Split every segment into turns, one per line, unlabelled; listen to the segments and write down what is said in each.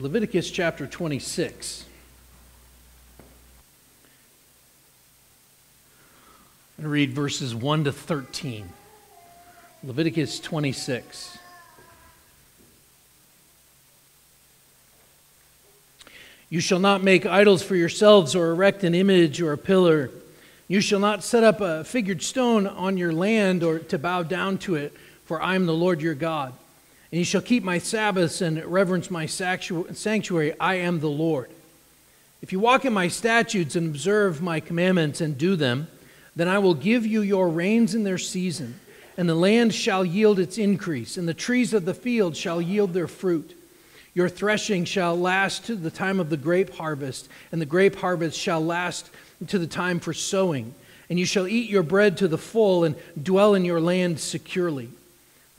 Leviticus chapter 26. I'm going to read verses 1 to 13. Leviticus 26. You shall not make idols for yourselves or erect an image or a pillar. You shall not set up a figured stone on your land or to bow down to it, for I am the Lord your God. And you shall keep my Sabbaths and reverence my sanctuary. I am the Lord. If you walk in my statutes and observe my commandments and do them, then I will give you your rains in their season, and the land shall yield its increase, and the trees of the field shall yield their fruit. Your threshing shall last to the time of the grape harvest, and the grape harvest shall last to the time for sowing. And you shall eat your bread to the full and dwell in your land securely.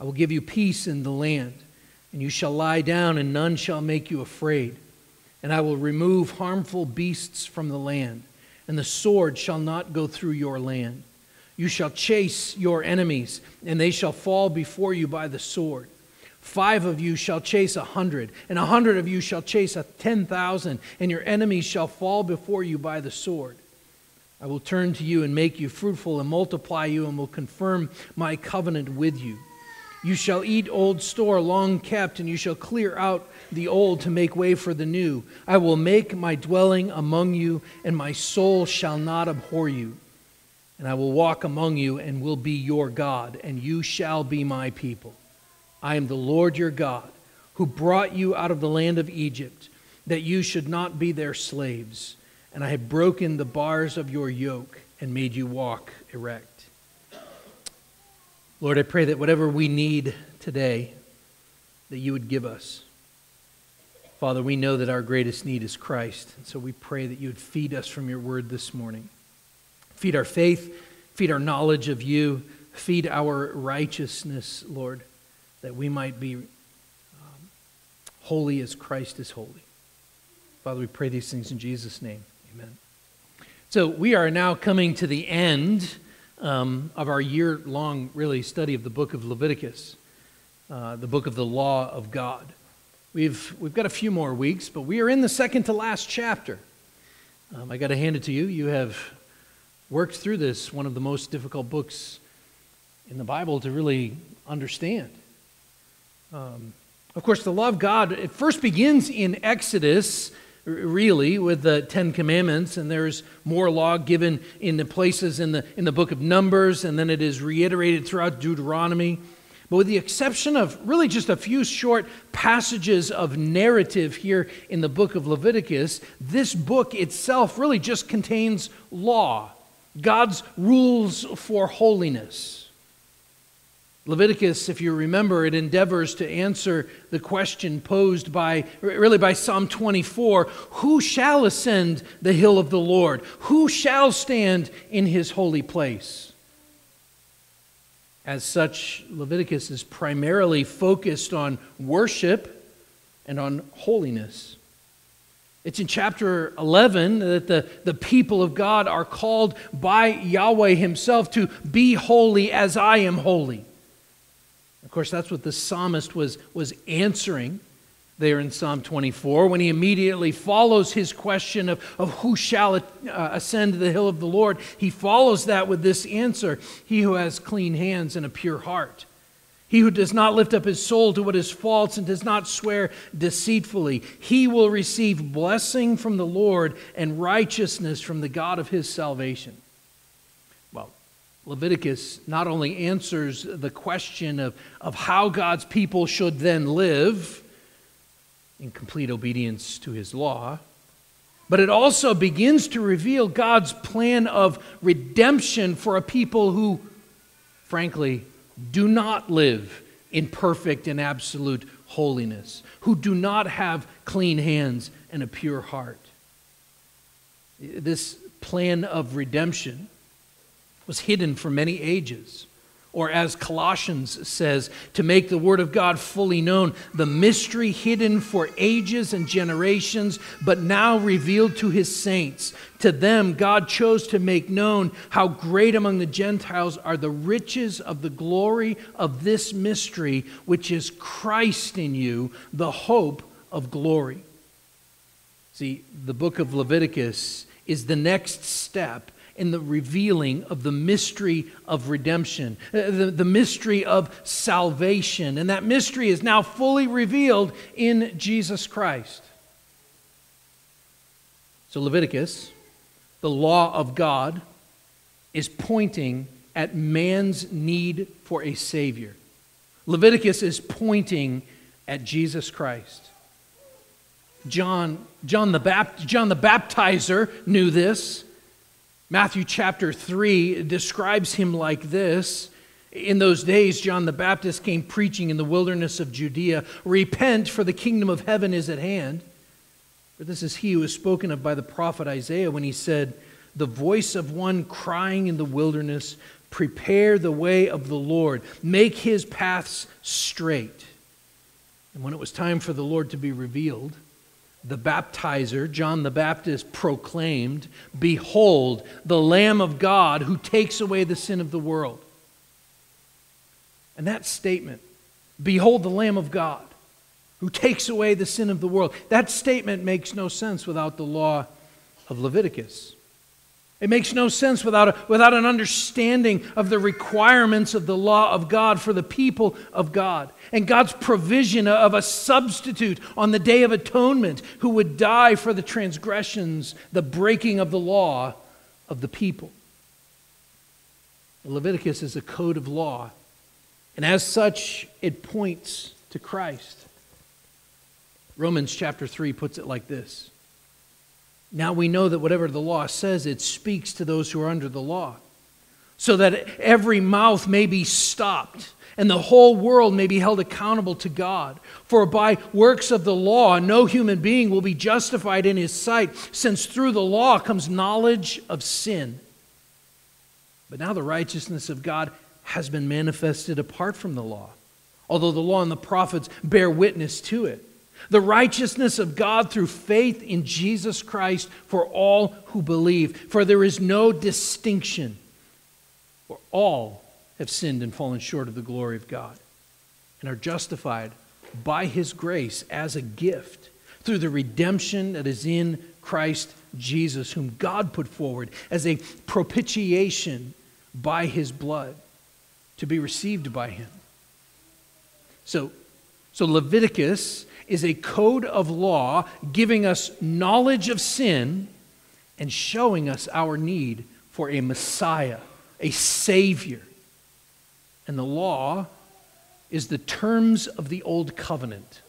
I will give you peace in the land, and you shall lie down, and none shall make you afraid. And I will remove harmful beasts from the land, and the sword shall not go through your land. You shall chase your enemies, and they shall fall before you by the sword. Five of you shall chase a hundred, and a hundred of you shall chase a ten thousand, and your enemies shall fall before you by the sword. I will turn to you and make you fruitful and multiply you, and will confirm my covenant with you. You shall eat old store long kept, and you shall clear out the old to make way for the new. I will make my dwelling among you, and my soul shall not abhor you. And I will walk among you, and will be your God, and you shall be my people. I am the Lord your God, who brought you out of the land of Egypt, that you should not be their slaves. And I have broken the bars of your yoke and made you walk erect. Lord, I pray that whatever we need today, that you would give us. Father, we know that our greatest need is Christ, and so we pray that you would feed us from your word this morning. Feed our faith, feed our knowledge of you, feed our righteousness, Lord, that we might be um, holy as Christ is holy. Father, we pray these things in Jesus' name. Amen. So we are now coming to the end um, of our year long, really, study of the book of Leviticus, uh, the book of the law of God. We've, we've got a few more weeks, but we are in the second to last chapter. Um, I got to hand it to you. You have worked through this, one of the most difficult books in the Bible to really understand. Um, of course, the law of God, it first begins in Exodus really with the Ten Commandments, and there's more law given in the places in the, in the book of Numbers, and then it is reiterated throughout Deuteronomy. But with the exception of really just a few short passages of narrative here in the book of Leviticus, this book itself really just contains law, God's rules for holiness. Leviticus, if you remember, it endeavors to answer the question posed by, really by Psalm 24 Who shall ascend the hill of the Lord? Who shall stand in his holy place? As such, Leviticus is primarily focused on worship and on holiness. It's in chapter 11 that the, the people of God are called by Yahweh Himself to be holy as I am holy. Of course, that's what the psalmist was, was answering there in Psalm 24 when he immediately follows his question of, of who shall uh, ascend the hill of the Lord. He follows that with this answer He who has clean hands and a pure heart. He who does not lift up his soul to what is false and does not swear deceitfully, he will receive blessing from the Lord and righteousness from the God of his salvation. Leviticus not only answers the question of, of how God's people should then live in complete obedience to his law, but it also begins to reveal God's plan of redemption for a people who, frankly, do not live in perfect and absolute holiness, who do not have clean hands and a pure heart. This plan of redemption was hidden for many ages. Or, as Colossians says, to make the Word of God fully known, the mystery hidden for ages and generations, but now revealed to His saints. To them, God chose to make known how great among the Gentiles are the riches of the glory of this mystery, which is Christ in you, the hope of glory. See, the book of Leviticus is the next step in the revealing of the mystery of redemption, uh, the, the mystery of salvation. And that mystery is now fully revealed in Jesus Christ. So, Leviticus, the law of God, is pointing at man's need for a Savior. Leviticus is pointing at Jesus Christ. John, John, the, Bapt, John the Baptizer knew this. Matthew chapter 3 describes him like this. In those days, John the Baptist came preaching in the wilderness of Judea Repent, for the kingdom of heaven is at hand. For this is he who is spoken of by the prophet Isaiah when he said, The voice of one crying in the wilderness, Prepare the way of the Lord, make his paths straight. And when it was time for the Lord to be revealed, the baptizer, John the Baptist, proclaimed, Behold, the Lamb of God who takes away the sin of the world. And that statement, Behold, the Lamb of God who takes away the sin of the world, that statement makes no sense without the law of Leviticus. It makes no sense without, a, without an understanding of the requirements of the law of God for the people of God and God's provision of a substitute on the Day of Atonement who would die for the transgressions, the breaking of the law of the people. Leviticus is a code of law, and as such, it points to Christ. Romans chapter 3 puts it like this now we know that whatever the law says, it speaks to those who are under the law, so that every mouth may be stopped and the whole world may be held accountable to God. For by works of the law, no human being will be justified in his sight, since through the law comes knowledge of sin. But now the righteousness of God has been manifested apart from the law, although the law and the prophets bear witness to it the righteousness of God through faith in Jesus Christ for all who believe. For there is no distinction, for all have sinned and fallen short of the glory of God and are justified by his grace as a gift through the redemption that is in Christ Jesus, whom God put forward as a propitiation by his blood to be received by him. So, so Leviticus is a code of law giving us knowledge of sin and showing us our need for a Messiah, a Savior. And the law is the terms of the Old Covenant.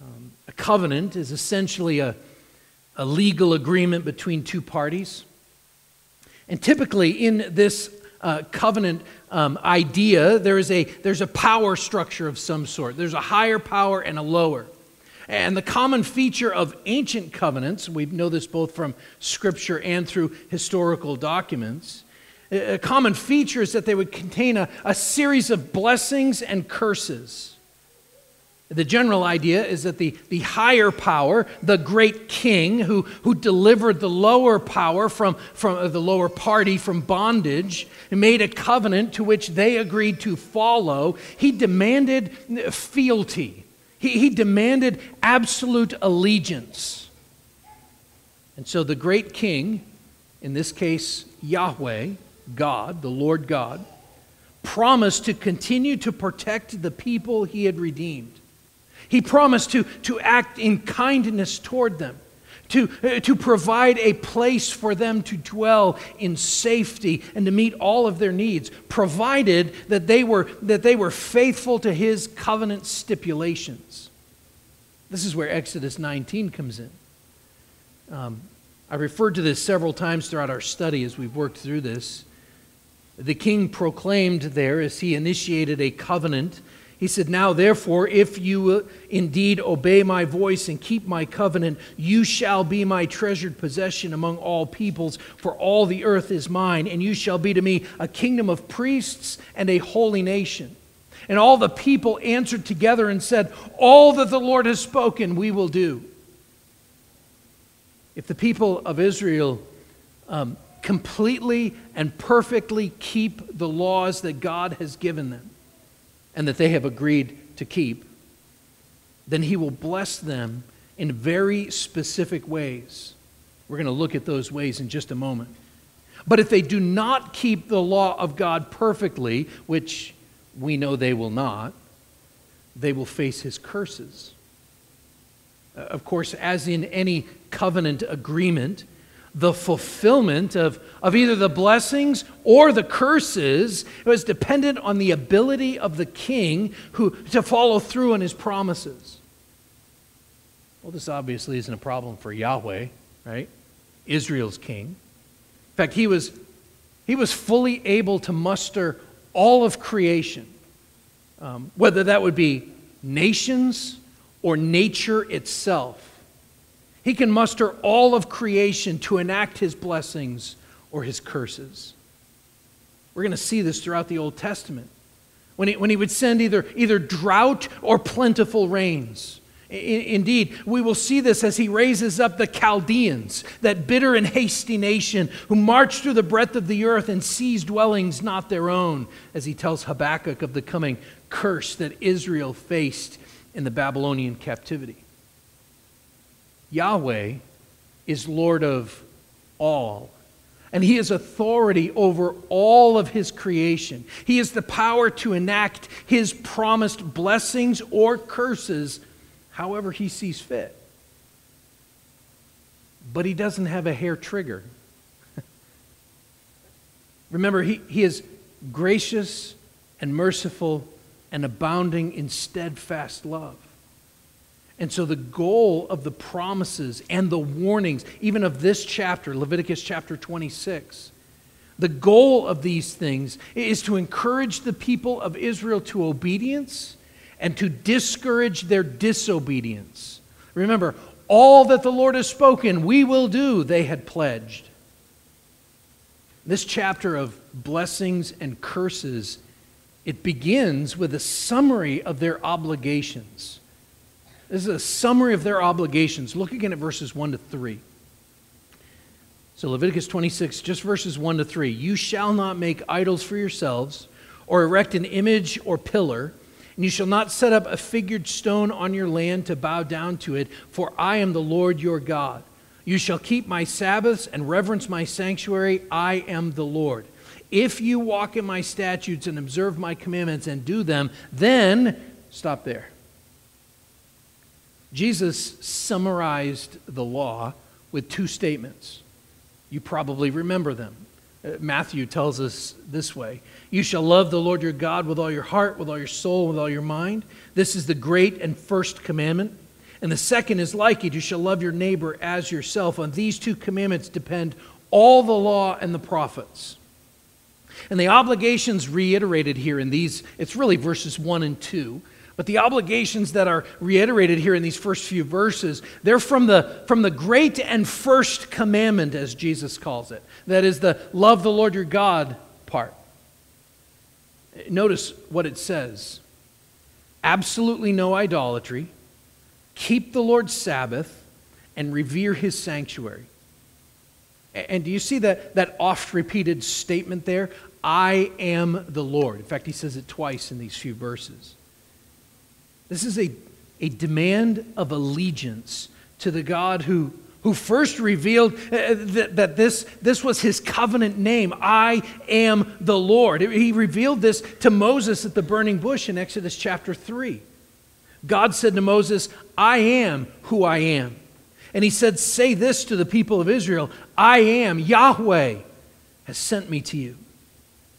Um, a covenant is essentially a, a legal agreement between two parties. And typically, in this uh, covenant um, idea, there is a, there's a power structure of some sort. There's a higher power and a lower. And the common feature of ancient covenants, we know this both from scripture and through historical documents, a common feature is that they would contain a, a series of blessings and curses. The general idea is that the, the higher power, the great king who, who delivered the lower power from, from uh, the lower party from bondage, and made a covenant to which they agreed to follow, he demanded fealty. He, he demanded absolute allegiance. And so the great king, in this case Yahweh, God, the Lord God, promised to continue to protect the people he had redeemed. He promised to, to act in kindness toward them, to, uh, to provide a place for them to dwell in safety and to meet all of their needs, provided that they were, that they were faithful to his covenant stipulations. This is where Exodus 19 comes in. Um, I referred to this several times throughout our study as we've worked through this. The king proclaimed there as he initiated a covenant he said, Now therefore, if you indeed obey my voice and keep my covenant, you shall be my treasured possession among all peoples, for all the earth is mine, and you shall be to me a kingdom of priests and a holy nation. And all the people answered together and said, All that the Lord has spoken, we will do. If the people of Israel um, completely and perfectly keep the laws that God has given them, and that they have agreed to keep, then he will bless them in very specific ways. We're going to look at those ways in just a moment. But if they do not keep the law of God perfectly, which we know they will not, they will face his curses. Uh, of course, as in any covenant agreement, the fulfillment of, of either the blessings or the curses was dependent on the ability of the king who, to follow through on his promises. Well, this obviously isn't a problem for Yahweh, right? Israel's king. In fact, he was, he was fully able to muster all of creation, um, whether that would be nations or nature itself. He can muster all of creation to enact his blessings or his curses. We're going to see this throughout the Old Testament. When he, when he would send either, either drought or plentiful rains. Indeed, we will see this as he raises up the Chaldeans, that bitter and hasty nation who marched through the breadth of the earth and seized dwellings not their own, as he tells Habakkuk of the coming curse that Israel faced in the Babylonian captivity. Yahweh is Lord of all. And he has authority over all of his creation. He has the power to enact his promised blessings or curses however he sees fit. But he doesn't have a hair trigger. Remember, he, he is gracious and merciful and abounding in steadfast love. And so, the goal of the promises and the warnings, even of this chapter, Leviticus chapter 26, the goal of these things is to encourage the people of Israel to obedience and to discourage their disobedience. Remember, all that the Lord has spoken, we will do, they had pledged. This chapter of blessings and curses, it begins with a summary of their obligations. This is a summary of their obligations. Look again at verses 1 to 3. So, Leviticus 26, just verses 1 to 3. You shall not make idols for yourselves, or erect an image or pillar and you shall not set up a figured stone on your land to bow down to it, for I am the Lord your God. You shall keep my Sabbaths and reverence my sanctuary. I am the Lord. If you walk in my statutes and observe my commandments and do them, then, stop there. Jesus summarized the law with two statements. You probably remember them. Uh, Matthew tells us this way You shall love the Lord your God with all your heart, with all your soul, with all your mind. This is the great and first commandment. And the second is like it you shall love your neighbor as yourself. On these two commandments depend all the law and the prophets. And the obligations reiterated here in these, it's really verses 1 and 2. But the obligations that are reiterated here in these first few verses, they're from the, from the great and first commandment, as Jesus calls it. That is the love the Lord your God part. Notice what it says absolutely no idolatry, keep the Lord's Sabbath, and revere his sanctuary. And do you see that, that oft repeated statement there? I am the Lord. In fact, he says it twice in these few verses. This is a, a demand of allegiance to the God who, who first revealed uh, that, that this, this was his covenant name I am the Lord. He revealed this to Moses at the burning bush in Exodus chapter 3. God said to Moses, I am who I am. And he said, Say this to the people of Israel I am, Yahweh, has sent me to you.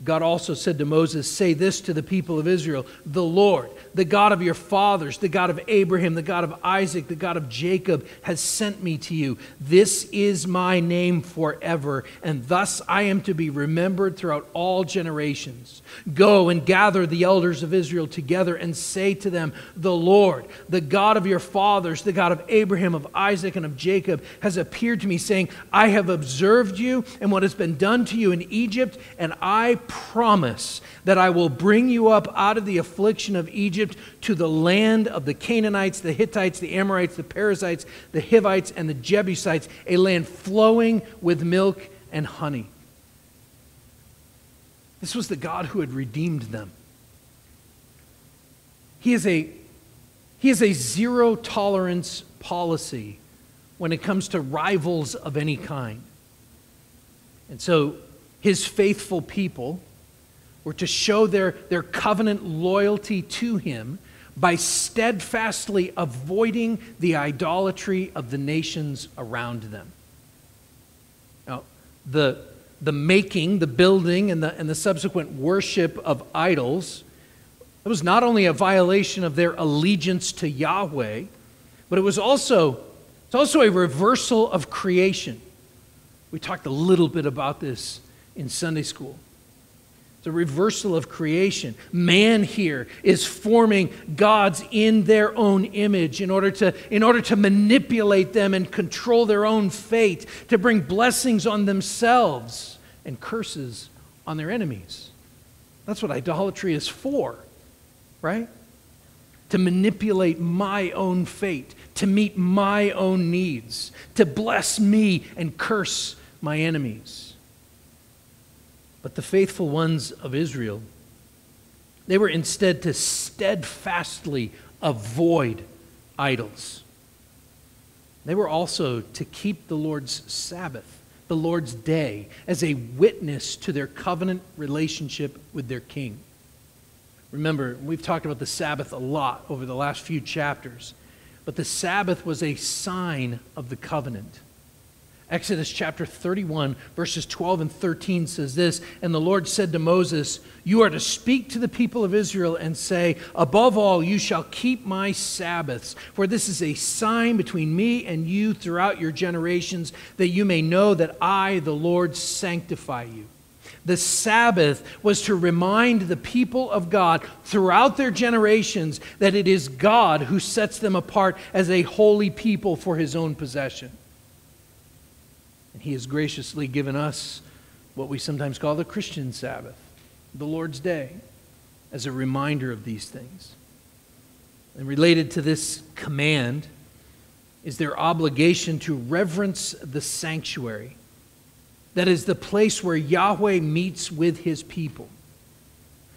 God also said to Moses, Say this to the people of Israel The Lord, the God of your fathers, the God of Abraham, the God of Isaac, the God of Jacob, has sent me to you. This is my name forever, and thus I am to be remembered throughout all generations. Go and gather the elders of Israel together and say to them, The Lord, the God of your fathers, the God of Abraham, of Isaac, and of Jacob, has appeared to me, saying, I have observed you and what has been done to you in Egypt, and I promise that I will bring you up out of the affliction of Egypt to the land of the Canaanites, the Hittites, the Amorites, the Perizzites, the Hivites, and the Jebusites, a land flowing with milk and honey. This was the God who had redeemed them. He is a, he is a zero tolerance policy when it comes to rivals of any kind. And so his faithful people were to show their, their covenant loyalty to him by steadfastly avoiding the idolatry of the nations around them. Now, the, the making, the building, and the, and the subsequent worship of idols it was not only a violation of their allegiance to Yahweh, but it was also, it's also a reversal of creation. We talked a little bit about this in Sunday school. A reversal of creation. Man here is forming gods in their own image in order, to, in order to manipulate them and control their own fate, to bring blessings on themselves and curses on their enemies. That's what idolatry is for, right? To manipulate my own fate, to meet my own needs, to bless me and curse my enemies. But the faithful ones of Israel, they were instead to steadfastly avoid idols. They were also to keep the Lord's Sabbath, the Lord's day, as a witness to their covenant relationship with their king. Remember, we've talked about the Sabbath a lot over the last few chapters, but the Sabbath was a sign of the covenant. Exodus chapter 31, verses 12 and 13 says this And the Lord said to Moses, You are to speak to the people of Israel and say, Above all, you shall keep my Sabbaths, for this is a sign between me and you throughout your generations, that you may know that I, the Lord, sanctify you. The Sabbath was to remind the people of God throughout their generations that it is God who sets them apart as a holy people for his own possession. He has graciously given us what we sometimes call the Christian Sabbath, the Lord's Day, as a reminder of these things. And related to this command is their obligation to reverence the sanctuary. That is the place where Yahweh meets with his people.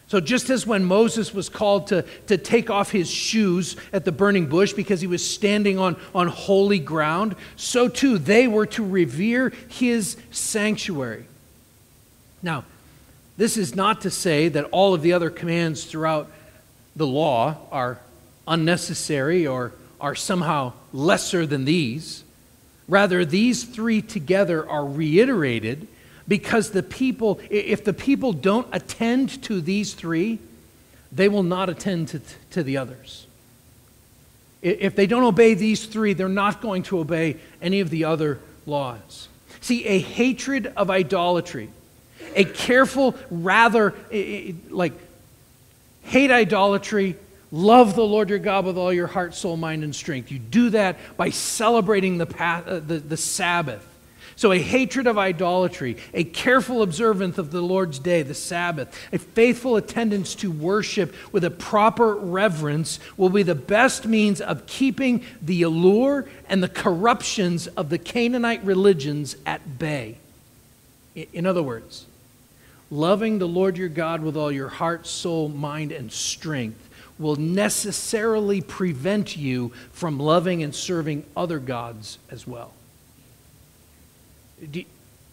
So, just as when Moses was called to, to take off his shoes at the burning bush because he was standing on, on holy ground, so too they were to revere his sanctuary. Now, this is not to say that all of the other commands throughout the law are unnecessary or are somehow lesser than these. Rather, these three together are reiterated because the people, if the people don't attend to these three, they will not attend to, to the others. If they don't obey these three, they're not going to obey any of the other laws. See, a hatred of idolatry, a careful, rather, like, hate idolatry, love the Lord your God with all your heart, soul, mind, and strength. You do that by celebrating the, path, uh, the, the Sabbath so, a hatred of idolatry, a careful observance of the Lord's day, the Sabbath, a faithful attendance to worship with a proper reverence will be the best means of keeping the allure and the corruptions of the Canaanite religions at bay. In other words, loving the Lord your God with all your heart, soul, mind, and strength will necessarily prevent you from loving and serving other gods as well. Do, do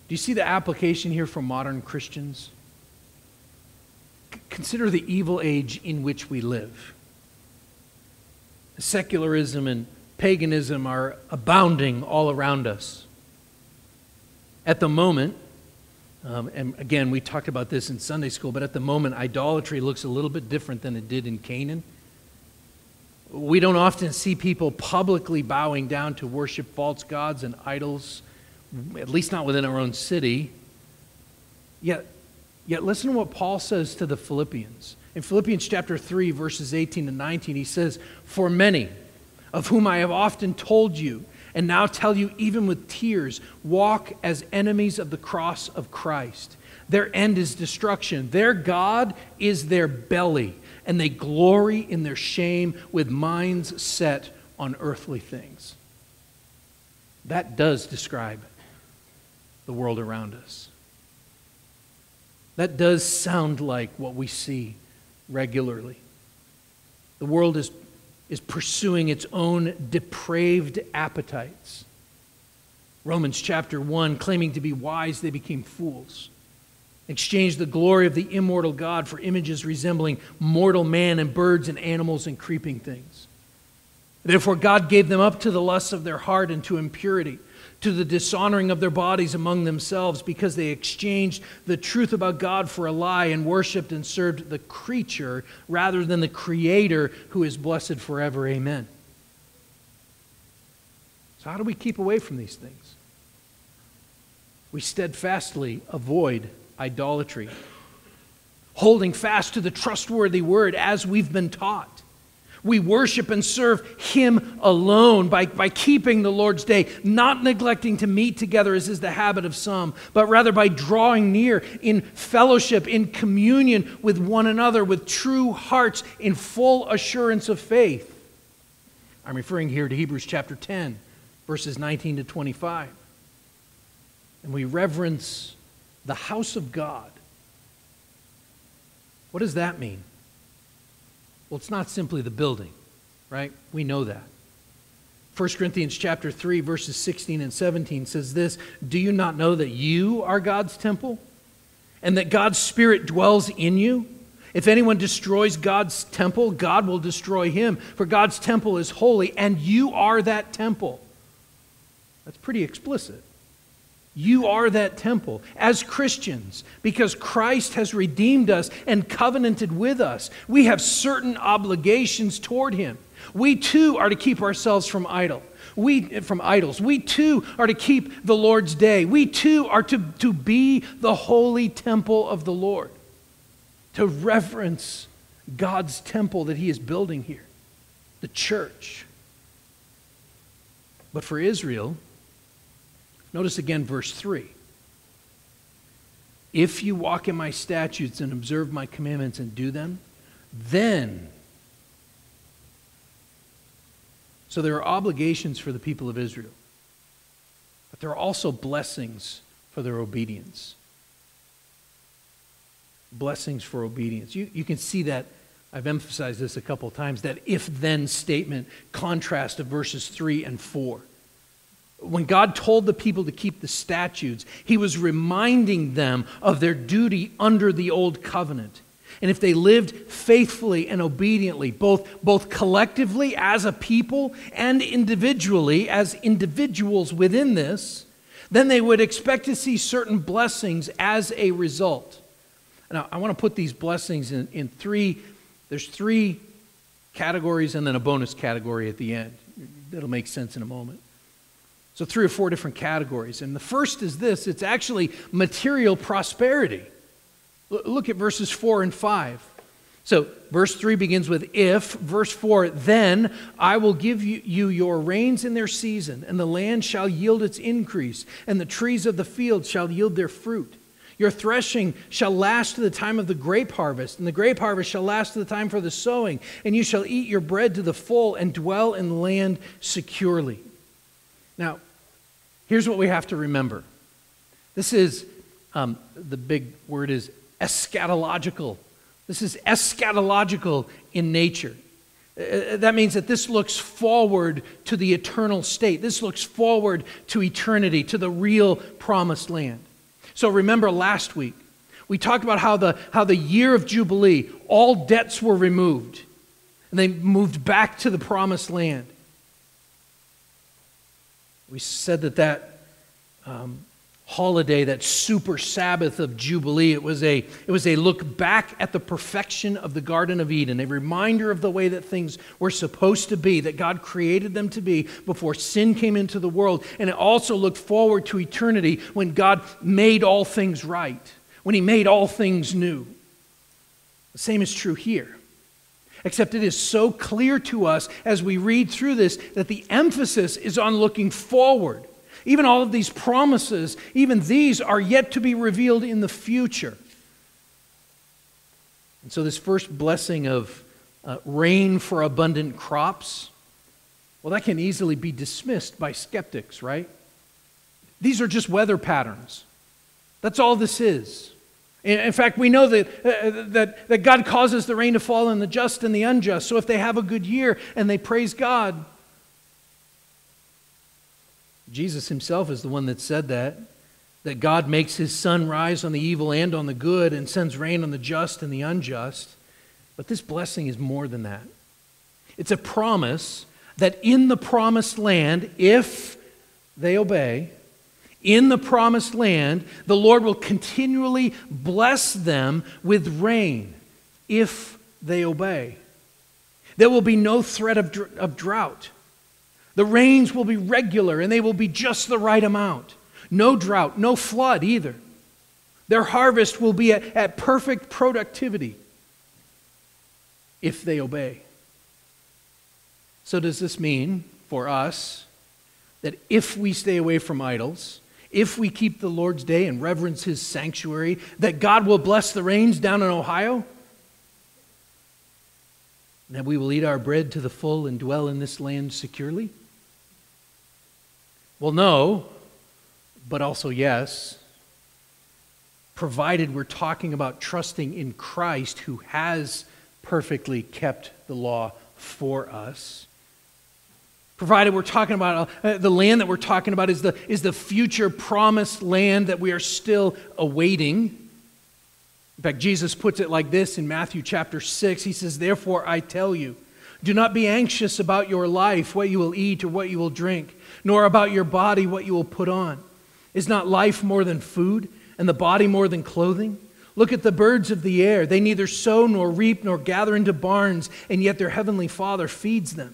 you see the application here for modern Christians? Consider the evil age in which we live. Secularism and paganism are abounding all around us. At the moment, um, and again, we talked about this in Sunday school, but at the moment, idolatry looks a little bit different than it did in Canaan. We don't often see people publicly bowing down to worship false gods and idols at least not within our own city. Yet, yet listen to what Paul says to the Philippians. In Philippians chapter 3, verses 18 and 19, he says, For many, of whom I have often told you, and now tell you even with tears, walk as enemies of the cross of Christ. Their end is destruction. Their God is their belly, and they glory in their shame with minds set on earthly things. That does describe the world around us. That does sound like what we see regularly. The world is is pursuing its own depraved appetites. Romans chapter 1, claiming to be wise, they became fools. Exchanged the glory of the immortal God for images resembling mortal man and birds and animals and creeping things. Therefore, God gave them up to the lusts of their heart and to impurity, to the dishonoring of their bodies among themselves, because they exchanged the truth about God for a lie and worshiped and served the creature rather than the Creator who is blessed forever. Amen. So, how do we keep away from these things? We steadfastly avoid idolatry, holding fast to the trustworthy word as we've been taught. We worship and serve Him alone by, by keeping the Lord's day, not neglecting to meet together as is the habit of some, but rather by drawing near in fellowship, in communion with one another, with true hearts, in full assurance of faith. I'm referring here to Hebrews chapter 10, verses 19 to 25. And we reverence the house of God. What does that mean? Well, it's not simply the building, right? We know that. 1 Corinthians chapter 3 verses 16 and 17 says this, "Do you not know that you are God's temple and that God's spirit dwells in you? If anyone destroys God's temple, God will destroy him, for God's temple is holy and you are that temple." That's pretty explicit. You are that temple as Christians because Christ has redeemed us and covenanted with us. We have certain obligations toward him. We too are to keep ourselves from idol. We from idols. We too are to keep the Lord's day. We too are to, to be the holy temple of the Lord. To reverence God's temple that he is building here, the church. But for Israel, Notice again verse 3. If you walk in my statutes and observe my commandments and do them, then. So there are obligations for the people of Israel, but there are also blessings for their obedience. Blessings for obedience. You, you can see that. I've emphasized this a couple of times that if then statement contrast of verses 3 and 4 when God told the people to keep the statutes, he was reminding them of their duty under the old covenant. And if they lived faithfully and obediently, both, both collectively as a people and individually as individuals within this, then they would expect to see certain blessings as a result. Now, I want to put these blessings in, in three, there's three categories and then a bonus category at the end. That'll make sense in a moment. So, three or four different categories. And the first is this it's actually material prosperity. Look at verses 4 and 5. So, verse 3 begins with if. Verse 4 Then I will give you, your rains in their season, and the land shall yield its increase, and the trees of the field shall yield their fruit. Your threshing shall last to the time of the grape harvest, and the grape harvest shall last to the time for the sowing, and you shall eat your bread to the full and dwell in the land securely. Now, here's what we have to remember this is, um, the big word is eschatological. This is eschatological in nature. Uh, uh, that means that this looks forward to the eternal state. This looks forward to eternity, to the real promised land. So remember last week, we talked about how the, how the year of Jubilee, all debts were removed, and they moved back to the promised land. We said that that um, holiday, that super Sabbath of Jubilee, it was, a, it was a look back at the perfection of the Garden of Eden, a reminder of the way that things were supposed to be, that God created them to be before sin came into the world. And it also looked forward to eternity when God made all things right, when He made all things new. The same is true here. Except it is so clear to us as we read through this that the emphasis is on looking forward. Even all of these promises, even these are yet to be revealed in the future. And so, this first blessing of uh, rain for abundant crops, well, that can easily be dismissed by skeptics, right? These are just weather patterns. That's all this is. In fact, we know that, uh, that, that God causes the rain to fall on the just and the unjust. So if they have a good year and they praise God, Jesus himself is the one that said that, that God makes his sun rise on the evil and on the good and sends rain on the just and the unjust. But this blessing is more than that. It's a promise that in the promised land, if they obey, in the promised land, the Lord will continually bless them with rain if they obey. There will be no threat of, dr- of drought. The rains will be regular and they will be just the right amount. No drought, no flood either. Their harvest will be at, at perfect productivity if they obey. So, does this mean for us that if we stay away from idols, if we keep the Lord's day and reverence his sanctuary, that God will bless the rains down in Ohio? And that we will eat our bread to the full and dwell in this land securely? Well, no, but also yes. Provided we're talking about trusting in Christ who has perfectly kept the law for us provided we're talking about uh, the land that we're talking about is the, is the future promised land that we are still awaiting. In fact, Jesus puts it like this in Matthew chapter 6. He says, Therefore, I tell you, do not be anxious about your life, what you will eat or what you will drink, nor about your body, what you will put on. Is not life more than food, and the body more than clothing? Look at the birds of the air. They neither sow nor reap nor gather into barns, and yet their heavenly Father feeds them.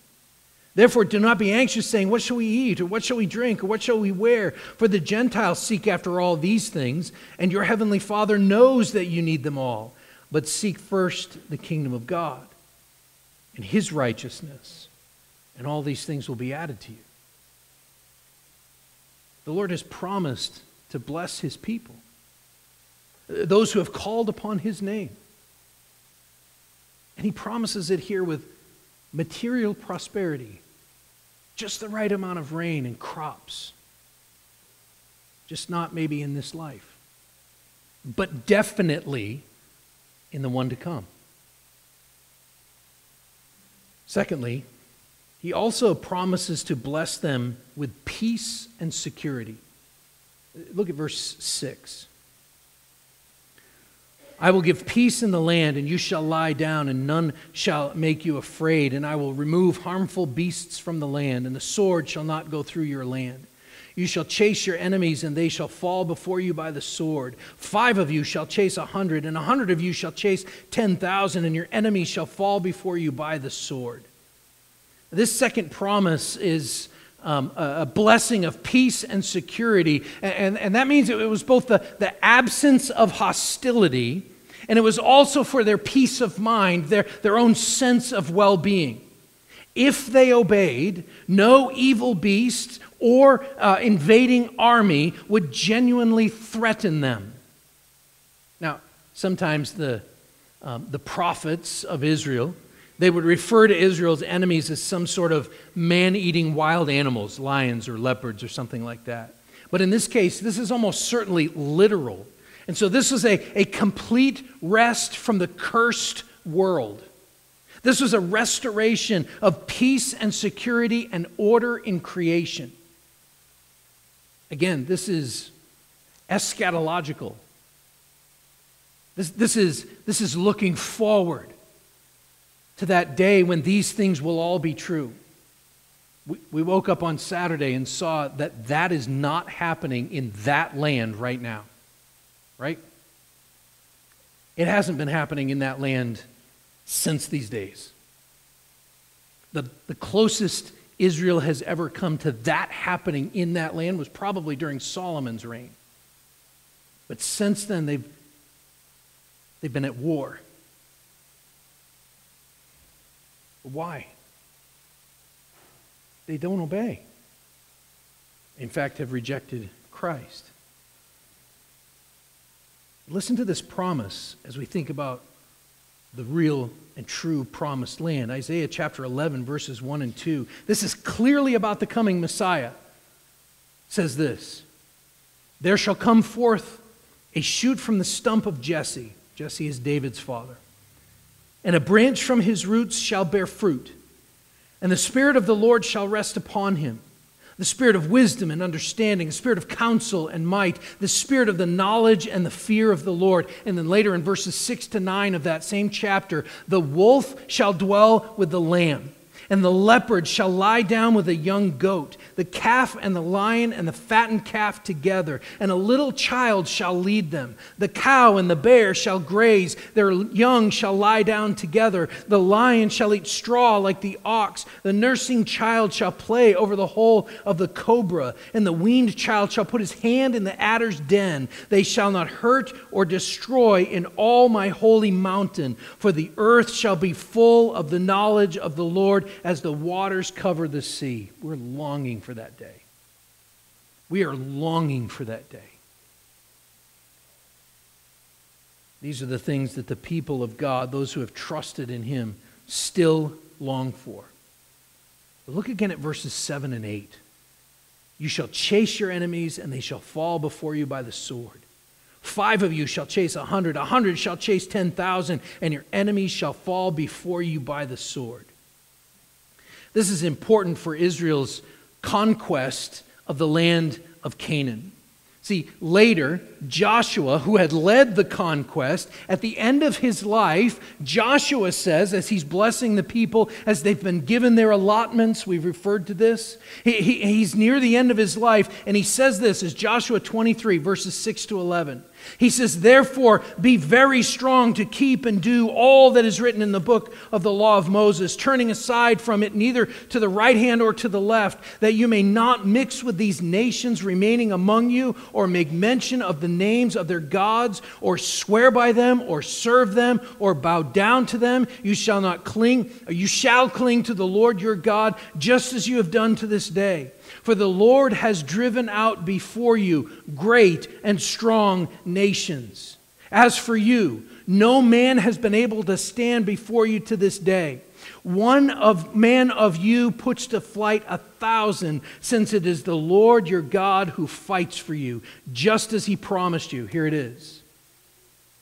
Therefore, do not be anxious, saying, What shall we eat, or what shall we drink, or what shall we wear? For the Gentiles seek after all these things, and your heavenly Father knows that you need them all. But seek first the kingdom of God and his righteousness, and all these things will be added to you. The Lord has promised to bless his people, those who have called upon his name. And he promises it here with material prosperity, just the right amount of rain and crops, just not maybe in this life, but definitely in the one to come. Secondly, he also promises to bless them with peace and security. Look at verse 6. I will give peace in the land, and you shall lie down, and none shall make you afraid. And I will remove harmful beasts from the land, and the sword shall not go through your land. You shall chase your enemies, and they shall fall before you by the sword. Five of you shall chase a hundred, and a hundred of you shall chase ten thousand, and your enemies shall fall before you by the sword. This second promise is um, a blessing of peace and security. And, and, and, that means it was both the, the absence of hostility and it was also for their peace of mind, their, their own sense of well being. If they obeyed, no evil beast or uh, invading army would genuinely threaten them. Now, sometimes the, um, the prophets of Israel, they would refer to Israel's enemies as some sort of man eating wild animals, lions or leopards or something like that. But in this case, this is almost certainly literal. And so this was a, a complete rest from the cursed world. This was a restoration of peace and security and order in creation. Again, this is eschatological. This, this, is, this is looking forward to that day when these things will all be true. We, we woke up on Saturday and saw that that is not happening in that land right now right? It hasn't been happening in that land since these days. The, the closest Israel has ever come to that happening in that land was probably during Solomon's reign. But since then, they've, They've been at war. Why? They don't obey. In fact, have rejected Christ. Listen to this promise as we think about the real and true promised land. Isaiah chapter 11, verses 1 and 2. This is clearly about the coming Messiah. It says this There shall come forth a shoot from the stump of Jesse. Jesse is David's father. And a branch from his roots shall bear fruit. And the Spirit of the Lord shall rest upon him the spirit of wisdom and understanding, the spirit of counsel and might, the spirit of the knowledge and the fear of the Lord. And then later in verses 6 to 9 of that same chapter, the wolf shall dwell with the lamb and the leopard shall lie down with a young goat, the calf and the lion and the fattened calf together, and a little child shall lead them. The cow and the bear shall graze, their young shall lie down together. The lion shall eat straw like the ox. The nursing child shall play over the hole of the cobra, and the weaned child shall put his hand in the adder's den. They shall not hurt or destroy in all my holy mountain, for the earth shall be full of the knowledge of the Lord as the waters cover the sea. We're longing for that day. We are longing for that day. These are the things that the people of God, those who have trusted in Him, still long for. But look again at verses 7 and 8. You shall chase your enemies, and they shall fall before you by the sword. Five of you shall chase a hundred, a hundred shall chase ten thousand, and your enemies shall fall before you by the sword. This is important for Israel's conquest of the land of Canaan. See, later, Joshua, who had led the conquest, at the end of his life, Joshua says, as he's blessing the people, as they've been given their allotments, we've referred to this, he, he, he's near the end of his life, and he says this as Joshua 23, verses 6 to 11. He says, Therefore, be very strong to keep and do all that is written in the book of the law of Moses, turning aside from it neither to the right hand or to the left, that you may not mix with these nations remaining among you, or make mention of the names of their gods, or swear by them, or serve them, or bow down to them. You shall not cling, you shall cling to the Lord your God, just as you have done to this day. For the Lord has driven out before you great and strong nations. As for you, no man has been able to stand before you to this day. One of man of you puts to flight a thousand, since it is the Lord your God who fights for you, just as he promised you. Here it is.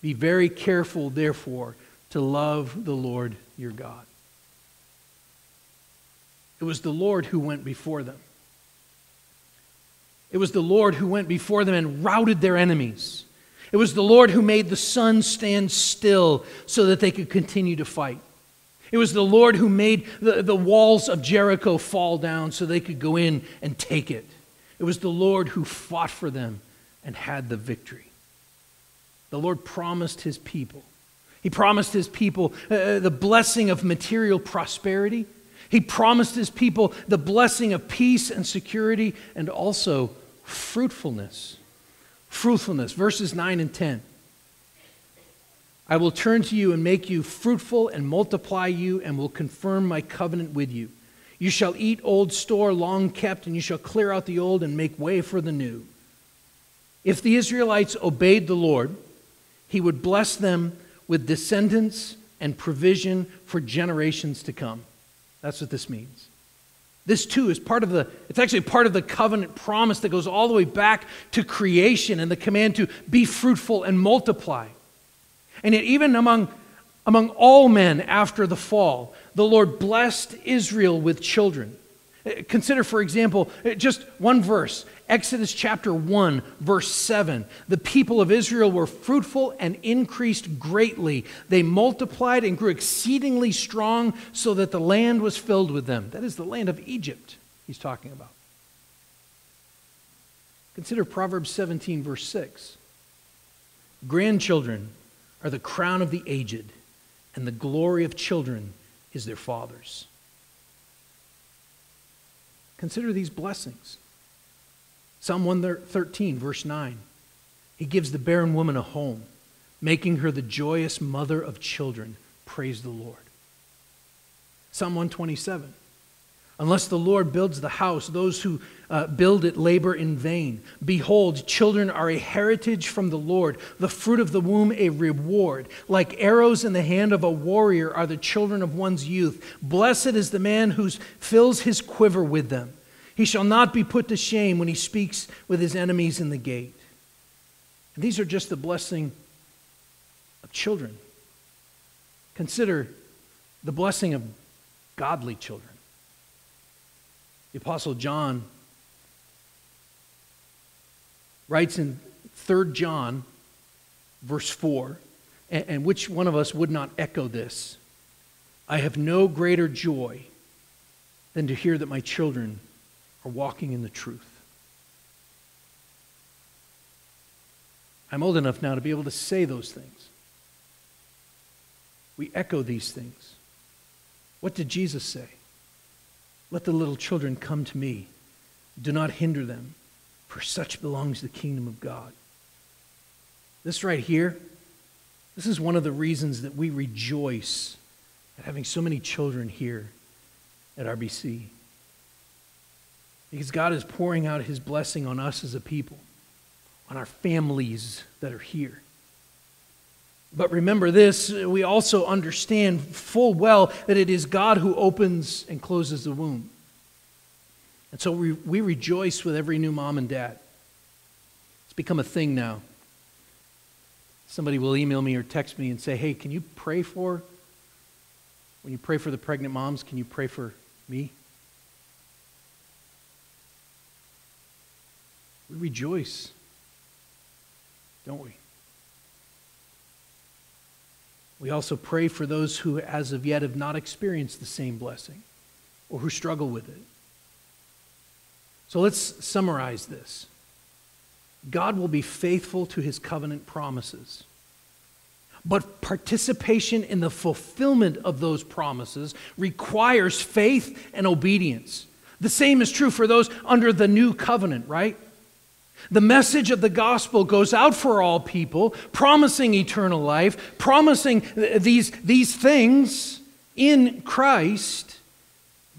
Be very careful, therefore, to love the Lord your God. It was the Lord who went before them. It was the Lord who went before them and routed their enemies. It was the Lord who made the sun stand still so that they could continue to fight. It was the Lord who made the, the walls of Jericho fall down so they could go in and take it. It was the Lord who fought for them and had the victory. The Lord promised his people. He promised his people uh, uh the blessing of material prosperity. He promised his people the blessing of peace and security and also fruitfulness. Fruitfulness, verses 9 and 10. I will turn to you and make you fruitful and multiply you and will confirm my covenant with you. You shall eat old store long kept, and you shall clear out the old and make way for the new. If the Israelites obeyed the Lord, he would bless them with descendants and provision for generations to come. That's what this means. This too is part of the, it's actually part of the covenant promise that goes all the way back to creation and the command to be fruitful and multiply. And yet, even among, among all men after the fall, the Lord blessed Israel with children. Uh, consider, for example, uh, just one verse Exodus chapter 1, verse 7. The people of Israel were fruitful and increased greatly. They multiplied and grew exceedingly strong so that the land was filled with them. That is the land of Egypt he's talking about. Consider Proverbs 17, verse 6. Grandchildren are the crown of the aged, and the glory of children is their fathers. Consider these blessings. Psalm 113, verse 9. He gives the barren woman a home, making her the joyous mother of children. Praise the Lord. Psalm 127. Unless the Lord builds the house, those who uh, build it labor in vain. Behold, children are a heritage from the Lord, the fruit of the womb a reward. Like arrows in the hand of a warrior are the children of one's youth. Blessed is the man who fills his quiver with them. He shall not be put to shame when he speaks with his enemies in the gate. And these are just the blessing of children. Consider the blessing of godly children. The Apostle John writes in 3 John, verse 4, and, and which one of us would not echo this? I have no greater joy than to hear that my children are walking in the truth. I'm old enough now to be able to say those things. We echo these things. What did Jesus say? Let the little children come to me. Do not hinder them, for such belongs the kingdom of God. This right here, this is one of the reasons that we rejoice at having so many children here at RBC. Because God is pouring out his blessing on us as a people, on our families that are here. But remember this, we also understand full well that it is God who opens and closes the womb. And so we, we rejoice with every new mom and dad. It's become a thing now. Somebody will email me or text me and say, hey, can you pray for, when you pray for the pregnant moms, can you pray for me? We rejoice, don't we? We also pray for those who, as of yet, have not experienced the same blessing or who struggle with it. So let's summarize this God will be faithful to his covenant promises. But participation in the fulfillment of those promises requires faith and obedience. The same is true for those under the new covenant, right? The message of the gospel goes out for all people, promising eternal life, promising these, these things in Christ,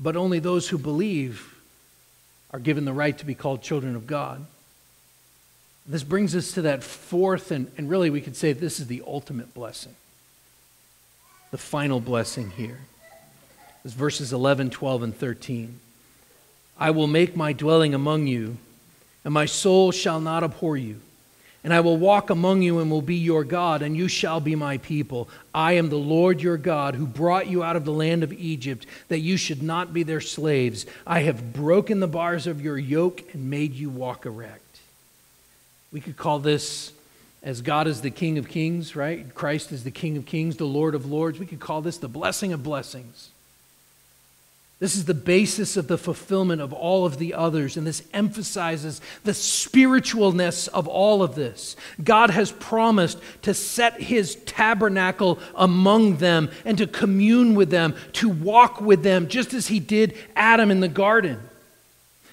but only those who believe are given the right to be called children of God. This brings us to that fourth, and, and really we could say this is the ultimate blessing. The final blessing here is verses 11, 12, and 13. I will make my dwelling among you and my soul shall not abhor you. And I will walk among you and will be your God, and you shall be my people. I am the Lord your God who brought you out of the land of Egypt, that you should not be their slaves. I have broken the bars of your yoke and made you walk erect. We could call this, as God is the King of kings, right? Christ is the King of kings, the Lord of lords. We could call this the blessing of blessings. This is the basis of the fulfillment of all of the others, and this emphasizes the spiritualness of all of this. God has promised to set his tabernacle among them and to commune with them, to walk with them, just as he did Adam in the garden.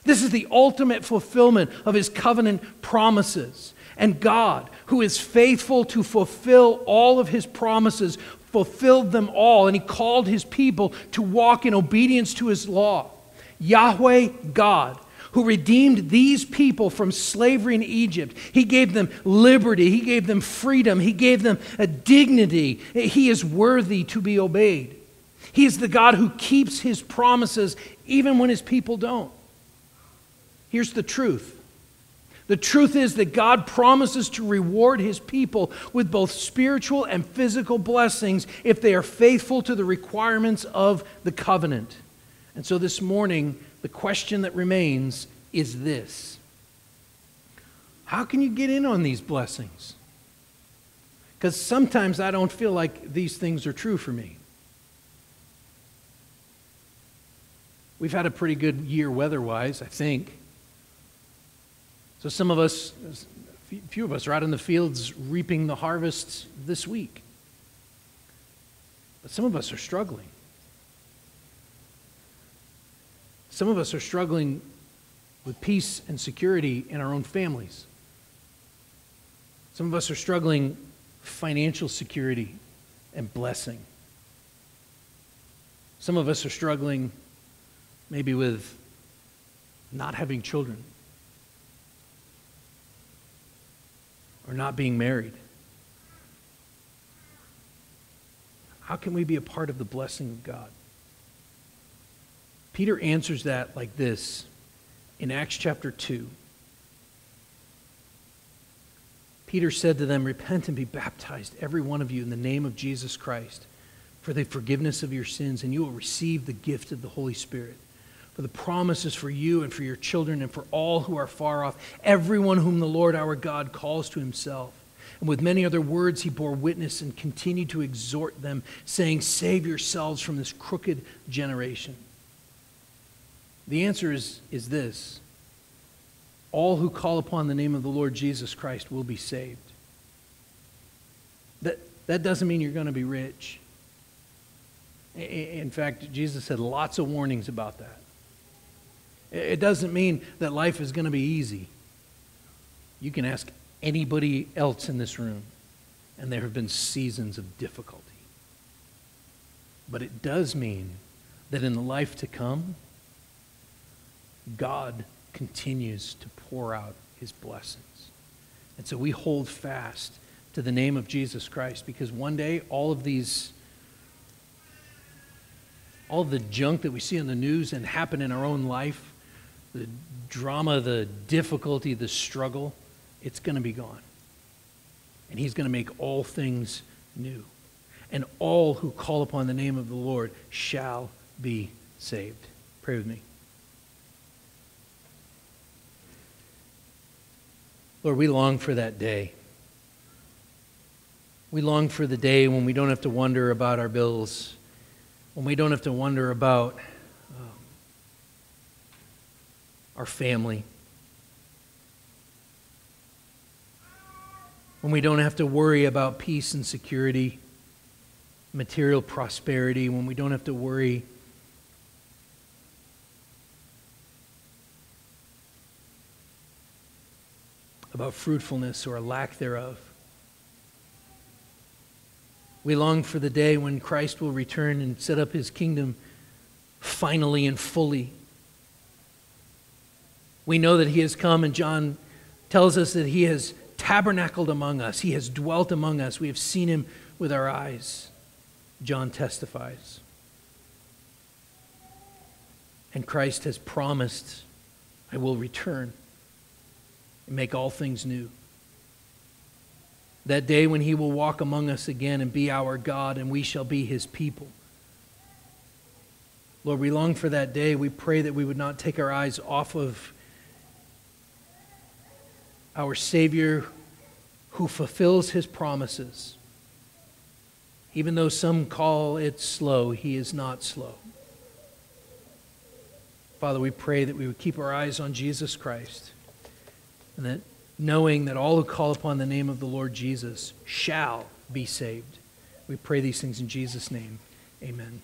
This is the ultimate fulfillment of his covenant promises. And God, who is faithful to fulfill all of his promises, fulfilled them all, and he called his people to walk in obedience to his law. Yahweh God, who redeemed these people from slavery in Egypt. He gave them liberty, He gave them freedom, He gave them a dignity. He is worthy to be obeyed. He is the God who keeps His promises even when His people don't. Here's the truth the truth is that God promises to reward his people with both spiritual and physical blessings if they are faithful to the requirements of the covenant. And so this morning, the question that remains is this How can you get in on these blessings? Because sometimes I don't feel like these things are true for me. We've had a pretty good year weather wise, I think. So some of us, a few of us, are out in the fields reaping the harvests this week. But some of us are struggling. Some of us are struggling with peace and security in our own families. Some of us are struggling financial security and blessing. Some of us are struggling maybe with not having children or not being married. How can we be a part of the blessing of God? Peter answers that like this in Acts chapter 2. Peter said to them, Repent and be baptized, every one of you, in the name of Jesus Christ, for the forgiveness of your sins, and you will receive the gift of the Holy Spirit. The promises for you and for your children and for all who are far off, everyone whom the Lord our God calls to himself. And with many other words, he bore witness and continued to exhort them, saying, Save yourselves from this crooked generation. The answer is, is this all who call upon the name of the Lord Jesus Christ will be saved. That, that doesn't mean you're going to be rich. In fact, Jesus had lots of warnings about that. It doesn't mean that life is going to be easy. You can ask anybody else in this room, and there have been seasons of difficulty. But it does mean that in the life to come, God continues to pour out his blessings. And so we hold fast to the name of Jesus Christ because one day all of these all of the junk that we see on the news and happen in our own life, the drama, the difficulty, the struggle, it's going to be gone. And he's going to make all things new. And all who call upon the name of the Lord shall be saved. Pray with me. Lord, we long for that day. We long for the day when we don't have to wonder about our bills, when we don't have to wonder about um, our family, when we don't have to worry about peace and security, material prosperity, when we don't have to worry about fruitfulness or a lack thereof. We long for the day when Christ will return and set up his kingdom finally and fully. We know that he has come, and John tells us that he has tabernacled among us, he has dwelt among us. We have seen him with our eyes. John testifies. And Christ has promised, I will return and make all things new. That day when he will walk among us again and be our God, and we shall be his people. Lord, we long for that day. We pray that we would not take our eyes off of our Savior who fulfills his promises. Even though some call it slow, he is not slow. Father, we pray that we would keep our eyes on Jesus Christ and that knowing that all who call upon the name of the Lord Jesus shall be saved. We pray these things in Jesus' name. Amen.